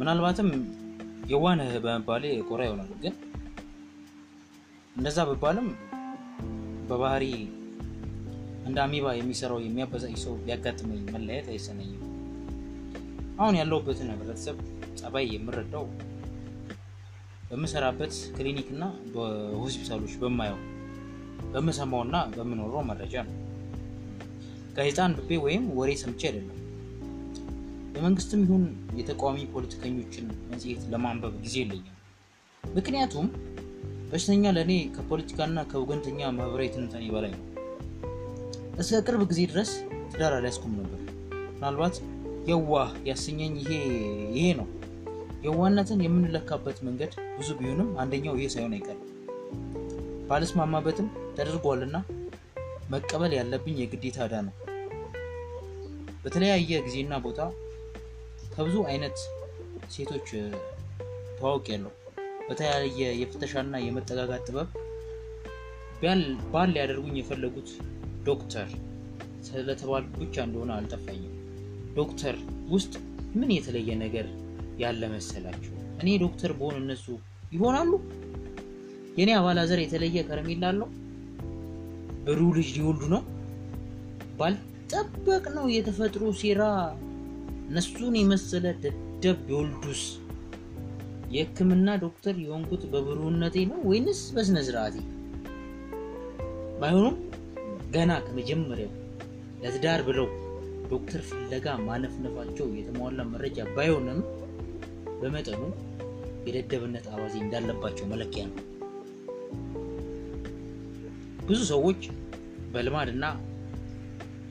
ምናልባትም የዋንህ በመባሌ ኮራ ይሆናል። ግን እንደዛ ብባልም በባህሪ እንደ አሚባ የሚሰራው የሚያበዛጭ ሰው ቢያጋጥመኝ መለያየት አይሰነኝም። አሁን ያለሁበትን ህብረተሰብ ጸባይ የምረዳው በምሰራበት ክሊኒክ እና በሆስፒታሎች በማየው በምሰማውና በምኖረው መረጃ ነው። ጋዜጣ አንብቤ ወይም ወሬ ሰምቼ አይደለም። የመንግስትም ይሁን የተቃዋሚ ፖለቲከኞችን መጽሔት ለማንበብ ጊዜ የለኝም። ምክንያቱም በሽተኛ ለእኔ ከፖለቲካና ከወገንተኛ ማህበራዊ ትንታኔ በላይ ነው። እስከ ቅርብ ጊዜ ድረስ ትዳር አልያዝኩም ነበር። ምናልባት የዋህ ያሰኘኝ ይሄ ነው። የዋህነትን የምንለካበት መንገድ ብዙ ቢሆንም አንደኛው ይሄ ሳይሆን አይቀርም። ባልስማማበትም ተደርጓልና መቀበል ያለብኝ የግዴታ ዕዳ ነው። በተለያየ ጊዜና ቦታ ከብዙ አይነት ሴቶች ተዋውቅ ያለው በተለያየ የፍተሻና የመጠጋጋት ጥበብ ባል ሊያደርጉኝ የፈለጉት ዶክተር ስለተባልኩ ብቻ እንደሆነ አልጠፋኝም። ዶክተር ውስጥ ምን የተለየ ነገር ያለ መሰላችሁ? እኔ ዶክተር በሆን እነሱ ይሆናሉ? የእኔ አባላዘር የተለየ ከረሜላ አለው? ብሩህ ልጅ ሊወልዱ ነው? ባልጠበቅ ነው የተፈጥሮ ሴራ እነሱን የመሰለ ደደብ ቢወልዱስ? የሕክምና ዶክተር የሆንኩት በብሩህነቴ ነው ወይንስ በስነ ስርዓቴ? ባይሆኑም ገና ከመጀመሪያው ለትዳር ብለው ዶክተር ፍለጋ ማነፍነፋቸው የተሟላ መረጃ ባይሆንም በመጠኑ የደደብነት አባዜ እንዳለባቸው መለኪያ ነው። ብዙ ሰዎች በልማድና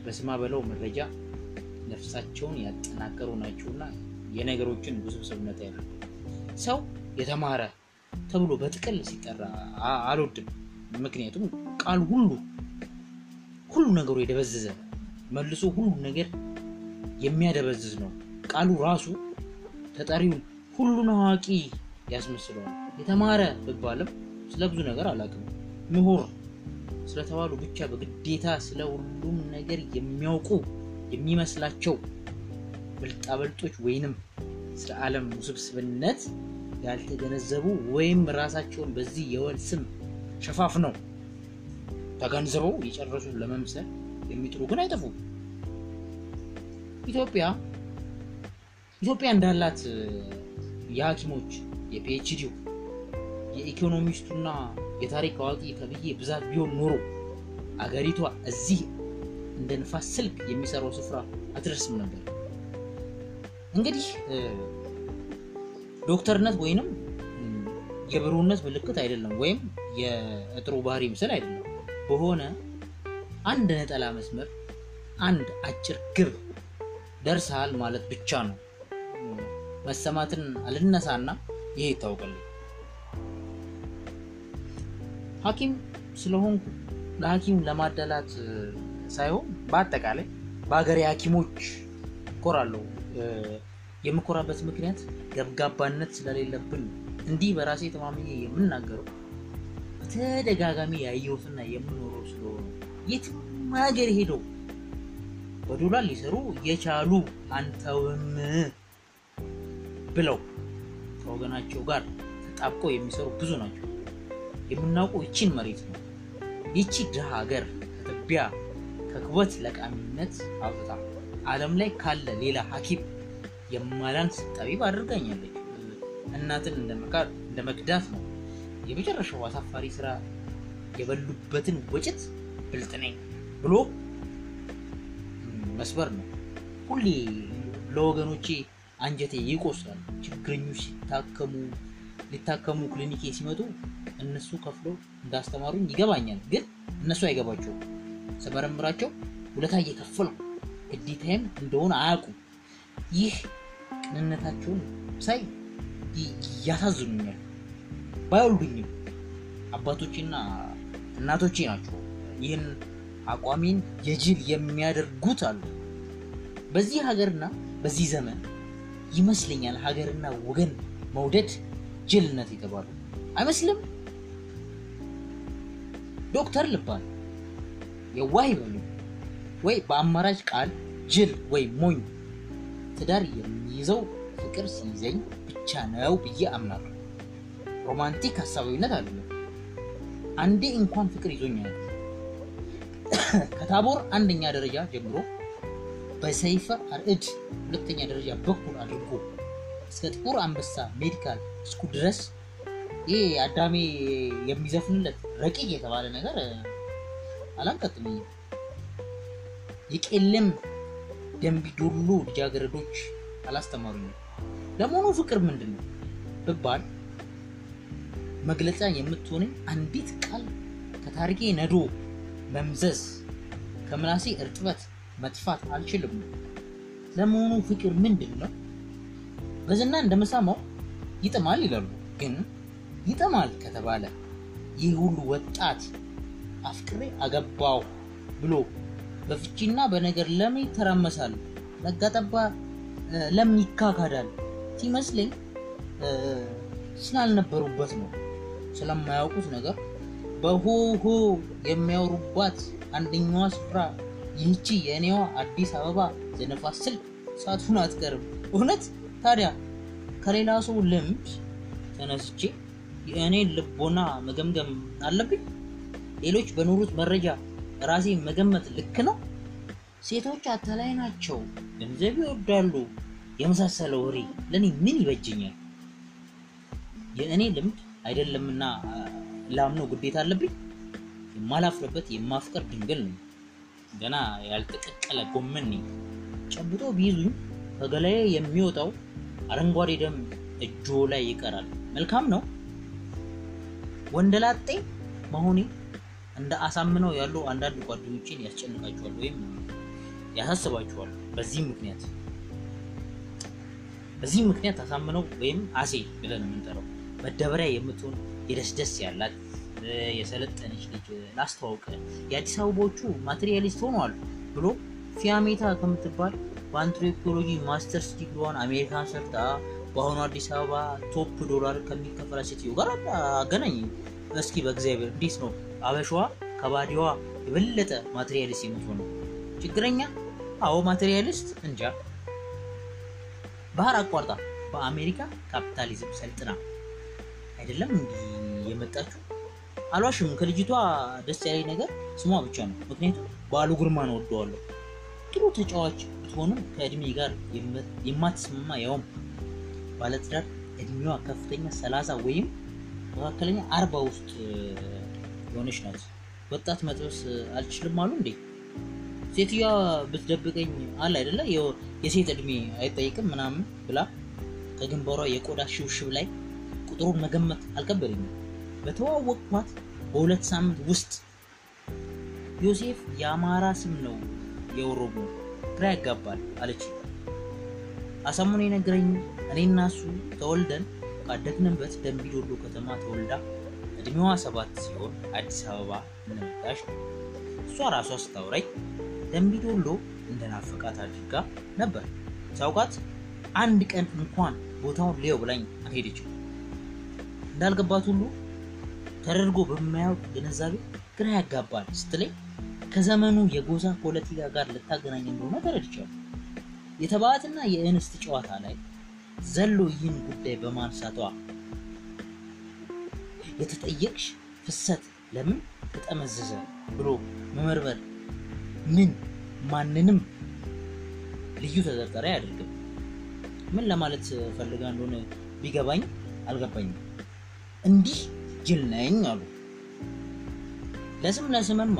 በስማ በለው መረጃ ነፍሳቸውን ያጠናከሩ ናቸውና የነገሮችን ውስብስብነት ያሉ ሰው የተማረ ተብሎ በጥቅል ሲጠራ አልወድም። ምክንያቱም ቃል ሁሉ ሁሉ ነገሩ የደበዘዘ መልሶ ሁሉ ነገር የሚያደበዝዝ ነው። ቃሉ ራሱ ተጠሪውን ሁሉን አዋቂ ያስመስለዋል። የተማረ ብባልም ስለ ብዙ ነገር አላውቅም። ምሁር ስለተባሉ ብቻ በግዴታ ስለ ሁሉም ነገር የሚያውቁ የሚመስላቸው ብልጣበልጦች ወይንም ስለ ዓለም ውስብስብነት ያልተገነዘቡ ወይም ራሳቸውን በዚህ የወል ስም ሸፋፍነው ተገንዝበው የጨረሱ ለመምሰል የሚጥሩ ግን አይጠፉም። ኢትዮጵያ ኢትዮጵያ እንዳላት የሐኪሞች የፒኤችዲው የኢኮኖሚስቱና የታሪክ አዋቂ ተብዬ ብዛት ቢሆን ኖሮ አገሪቷ እዚህ እንደ ንፋስ ስልክ የሚሰራው ስፍራ አትደርስም ነበር። እንግዲህ ዶክተርነት ወይንም የብሩህነት ምልክት አይደለም፣ ወይም የጥሩ ባህሪ ምስል አይደለም። በሆነ አንድ ነጠላ መስመር አንድ አጭር ግብ ደርሰሃል ማለት ብቻ ነው። መሰማትን አልነሳና ይሄ ይታወቃል። ሐኪም ስለሆንኩ ለሐኪም ለማደላት ሳይሆን በአጠቃላይ በሀገሬ ሐኪሞች እኮራለሁ። የምኮራበት ምክንያት ገብጋባነት ስለሌለብን እንዲህ በራሴ ተማምኜ የምናገረው በተደጋጋሚ ያየሁትና የምኖረው ስለሆነ የትም ሀገር ሄደው በዶላር ሊሰሩ የቻሉ አንተውም ብለው ከወገናቸው ጋር ተጣብቀው የሚሰሩ ብዙ ናቸው። የምናውቀው ይቺን መሬት ነው። ይቺ ድሃ ሀገር ከትቢያ ከክበት ለቃሚነት አውጥታ ዓለም ላይ ካለ ሌላ ሐኪም የማላንስ ጠቢብ አድርጋኛለች። እናትን እንደ መክዳት ነው። የመጨረሻው አሳፋሪ ስራ የበሉበትን ወጭት ብልጥ ነኝ ብሎ መስበር ነው። ሁሌ ለወገኖቼ አንጀቴ ይቆስላል። ችግረኞች ሲታከሙ ሊታከሙ ክሊኒኬ ሲመጡ እነሱ ከፍለው እንዳስተማሩኝ ይገባኛል። ግን እነሱ አይገባቸውም። ስመረምራቸው ውለታ እየከፈሉ ግዴታዬም እንደሆነ አያውቁም። ይህ ቅንነታቸውን ሳይ ያሳዝኑኛል። ባይወልዱኝም አባቶቼና እናቶቼ ናቸው ይህን አቋሜን የጅል የሚያደርጉት አሉ። በዚህ ሀገርና በዚህ ዘመን ይመስለኛል ሀገርና ወገን መውደድ ጅልነት የተባሉ አይመስልም። ዶክተር ልባል የዋህ ይበሉ ወይ በአማራጭ ቃል ጅል ወይ ሞኝ ትዳር የሚይዘው ፍቅር ሲይዘኝ ብቻ ነው ብዬ አምናለሁ። ሮማንቲክ ሀሳባዊነት አይደለም። አንዴ እንኳን ፍቅር አያውቅም። ከታቦር አንደኛ ደረጃ ጀምሮ በሰይፈ አርዕድ ሁለተኛ ደረጃ በኩል አድርጎ እስከ ጥቁር አንበሳ ሜዲካል ስኩል ድረስ ይህ አዳሜ የሚዘፍንለት ረቂቅ የተባለ ነገር አላጋጠመኝም። የቄለም ደንቢዶሎ ልጃገረዶች አላስተማሩኝም። ለመሆኑ ፍቅር ምንድን ነው ብባል መግለጫ የምትሆነኝ አንዲት ቃል ከታሪኬ ነዶ መምዘዝ ከምላሴ እርጥበት መጥፋት አልችልም። ለመሆኑ ፍቅር ምንድን ነው? በዝና እንደምሰማው ይጥማል ይላሉ። ግን ይጥማል ከተባለ ይህ ሁሉ ወጣት አፍቅሬ አገባው ብሎ በፍቺና በነገር ለምን ይተራመሳል? ነጋጠባ ለምን ይካካዳል? ሲመስለኝ ስላልነበሩበት ነው። ስለማያውቁት ነገር በሆሆ የሚያወሩባት አንደኛዋ ስፍራ ይህቺ የእኔዋ አዲስ አበባ ዘነፋስ ስልክ ሳትሆን አትቀርም። እውነት ታዲያ ከሌላ ሰው ልምድ ተነስቼ የእኔን ልቦና መገምገም አለብኝ? ሌሎች በኖሩት መረጃ ራሴ መገመት ልክ ነው? ሴቶች አታላይ ናቸው፣ ገንዘብ ይወዳሉ፣ የመሳሰለ ወሬ ለእኔ ምን ይበጀኛል? የእኔ ልምድ አይደለምና ላምነው ግዴታ አለብኝ? የማላፍርበት የማፍቀር ድንግል ነኝ። ገና ያልተቀቀለ ጎመን ጨብጦ ቢይዙኝ ከገላዬ የሚወጣው አረንጓዴ ደም እጆ ላይ ይቀራል። መልካም ነው። ወንደላጤ መሆኔ እንደ አሳምነው ያሉ አንዳንድ ጓደኞችን ያስጨንቃቸዋል ወይም ያሳስባቸዋል። በዚህ ምክንያት በዚህ ምክንያት አሳምነው ወይም አሴ ብለን የምንጠራው መደበሪያ የምትሆን የደስደስ ያላት የሰለጠነች ልጅ ላስተዋውቅ የአዲስ አበባዎቹ materialist ሆነዋል ብሎ ፊያሜታ ከምትባል በ anthropology masters degree ዋን አሜሪካን ሰርታ በአሁኑ አዲስ አበባ top dollar ከሚከፈላት ሴትዮ ጋር አገናኝ። እስኪ በእግዚአብሔር እንዴት ነው አበሻዋ ከባዕዷ የበለጠ materialist የምትሆነው? ችግረኛ? አዎ materialist እንጃ። ባህር አቋርጣ በአሜሪካ ካፒታሊዝም ሰልጥና አይደለም እንዲህ የመጣችው። አልዋሽም። ከልጅቷ ደስ ያለኝ ነገር ስሟ ብቻ ነው። ምክንያቱም በዓሉ ግርማን ወደዋለሁ። ጥሩ ተጫዋች ብትሆንም ከእድሜ ጋር የማትስማማ ያውም ባለትዳር እድሜዋ ከፍተኛ ሰላሳ ወይም መካከለኛ አርባ ውስጥ የሆነች ናት። ወጣት መጥበስ አልችልም አሉ እንዴ? ሴትዮዋ ብትደብቀኝ አለ አይደለ የሴት እድሜ አይጠይቅም ምናምን ብላ ከግንባሯ የቆዳ ሽብሽብ ላይ ቁጥሩን መገመት አልከበደኝም። በተዋወቅኳት በሁለት ሳምንት ውስጥ ዮሴፍ የአማራ ስም ነው የኦሮሞ ግራ ያጋባል አለች። አሳሙን የነገረኝ እኔና እሱ ተወልደን ካደግንበት ደንቢዶሎ ከተማ ተወልዳ እድሜዋ ሰባት ሲሆን አዲስ አበባ እንደመጣች ነው። እሷ ራሷ ስታውራኝ ደንቢዶሎ እንደናፈቃት አድርጋ ነበር። ሳውቃት አንድ ቀን እንኳን ቦታውን ሊየው ብላኝ አልሄደችም። እንዳልገባት ሁሉ ተደርጎ በማያውቅ ግንዛቤ ግራ ያጋባል ስትለኝ ከዘመኑ የጎሳ ፖለቲካ ጋር ልታገናኝ እንደሆነ ተረድቻለሁ። የተባዕትና የእንስት ጨዋታ ላይ ዘሎ ይህን ጉዳይ በማንሳቷ የተጠየቅሽ ፍሰት ለምን ተጠመዘዘ ብሎ መመርመር ምን ማንንም ልዩ ተጠርጣሪ አያደርግም። ምን ለማለት ፈልጋ እንደሆነ ቢገባኝ አልገባኝም። እንዲህ ጅል ነኝ አሉ። ለስም ለስምማ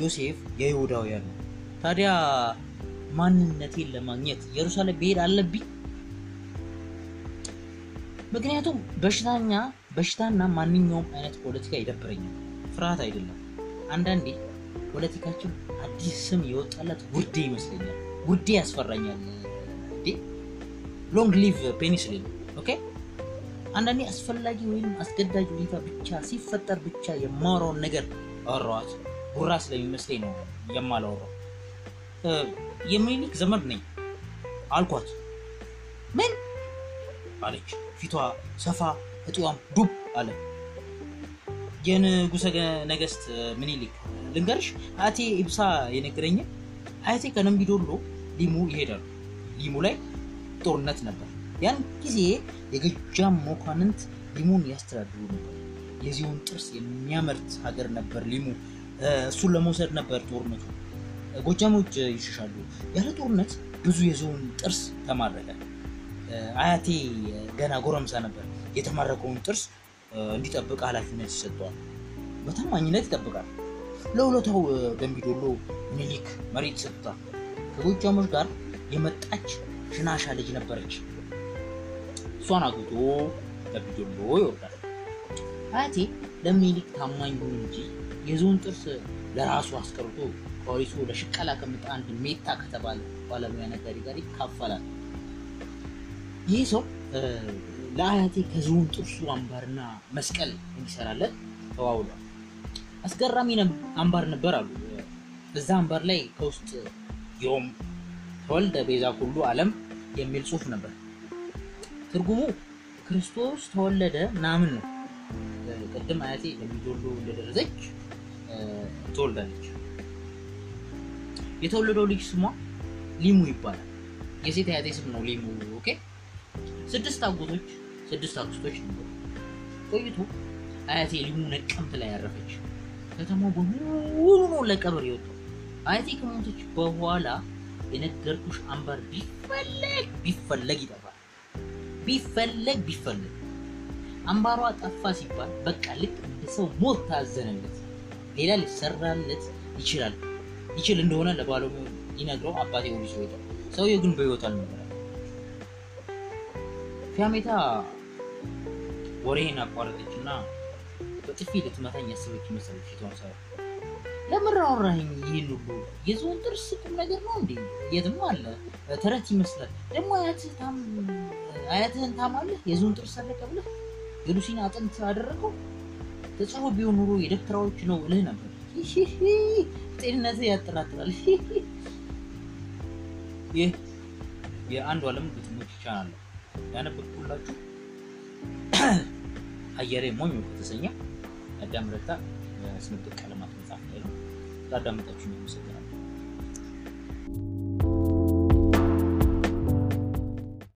ዮሴፍ የይሁዳውያን ነው። ታዲያ ማንነቴን ለማግኘት ኢየሩሳሌም ብሄድ አለብኝ? ምክንያቱም በሽታኛ በሽታና ማንኛውም አይነት ፖለቲካ ይደብረኛል። ፍርሃት አይደለም። አንዳንዴ ፖለቲካችን አዲስ ስም የወጣለት ውርዴ ይመስለኛል። ውርዴ ያስፈራኛል። long live penicillin okay። አንዳንዴ አስፈላጊ ወይም አስገዳጅ ሁኔታ ብቻ ሲፈጠር ብቻ የማወራውን ነገር አወራዋት። ጉራ ስለሚመስለኝ ነው የማላወራው። የሚኒሊክ ዘመድ ነኝ አልኳት። ምን አለች። ፊቷ ሰፋ እጢዋም ዱብ አለ። የንጉሰ ነገስት ምኒልክ ልንገርሽ፣ አያቴ ኢብሳ የነገረኝ አያቴ ከነምቢዶሎ ሊሙ ይሄዳሉ። ሊሙ ላይ ጦርነት ነበር። ያን ጊዜ የጎጃም መኳንንት ሊሙን ያስተዳድሩ ነበር። የዚሁን ጥርስ የሚያመርት ሀገር ነበር ሊሙ። እሱን ለመውሰድ ነበር ጦርነቱ። ጎጃሞች ይሸሻሉ። ያለ ጦርነት ብዙ የዞን ጥርስ ተማረከ። አያቴ ገና ጎረምሳ ነበር። የተማረከውን ጥርስ እንዲጠብቅ ኃላፊነት ይሰጠዋል። በታማኝነት ይጠብቃል። ለሁለታው ደምቢዶሎ ምኒልክ መሬት ይሰጡታል። ከጎጃሞች ጋር የመጣች ሽናሻ ልጅ ነበረች። እሷን አግብቶ ደምቢዶሎ ይወርዳል። አያቴ ለምኒልክ ታማኝ ሆኑ እንጂ የዞን ጥርስ ለራሱ አስቀርቶ ፖሊሱ ለሽቀላ ከመጣ አንድ ሜታ ከተባለ ባለሙያ ነጋዴ ጋር ይካፈላል። ይህ ሰው ለአያቴ ከዝሆን ጥርሱ አምባርና መስቀል እንዲሰራለት ተዋውሏል። አስገራሚ አምባር ነበር አሉ። እዛ አምባር ላይ ከውስጥ ዮም ተወልደ ቤዛ ሁሉ ዓለም የሚል ጽሑፍ ነበር። ትርጉሙ ክርስቶስ ተወለደ ምናምን ነው። ቅድም አያቴ ለሚዶሎ እንደደረሰች ትወልዳለች። የተወለደው ልጅ ስሟ ሊሙ ይባላል። የሴት አያቴ ስም ነው ሊሙ። okay ስድስት አጎቶች፣ ስድስት አክስቶች ነበሩ። ቆይቶ አያቴ ሊሙ ነቀምት ላይ ያረፈች። ከተማው በሙሉ ነው ለቀብር የወጣው። አያቴ ከሞተች በኋላ የነገርኩሽ አምባር ቢፈለግ ቢፈለግ ይጠፋል። ቢፈለግ ቢፈለግ አምባሯ ጠፋ ሲባል በቃ ልክ እንደ ሰው ሞት ታዘነለት። ሌላ ሊሰራለት ይችላል ይችል እንደሆነ ለባለሙያው ሊነግረው አባቴ ወዲህ ይወጣል። ሰውየው ግን በሕይወት አልነበረ። ፊያሜታ ወሬን አቋረጠች እና በጥፊ ልትመታኝ ያሰበች መሰለኝ ፊቷን ሳይ ለምን አወራኸኝ? ይህን ሁሉ የዝሆን ጥርስ ቁም ነገር ነው እንዴ? የትም አለ ተረት ይመስላል። ደግሞ አያትህን ታማለህ የዝሆን ጥርስ አለቀ ብለህ የሉሲን አጥንት አደረገው ተጽፎ ቢሆን ኑሮ የደብተራዎች ነው እልህ ነበር። ጤንነት ያጠራጥራል። ይህ የአንዱ ዓለም ግጥሞች ነው ያነበብኩላችሁ። አየሬ ሞኝ ከተሰኘ አዳም ረታ ስንብት ቀለማት መጽሐፍ ላይ ነው። ላዳመጣችሁ ነው።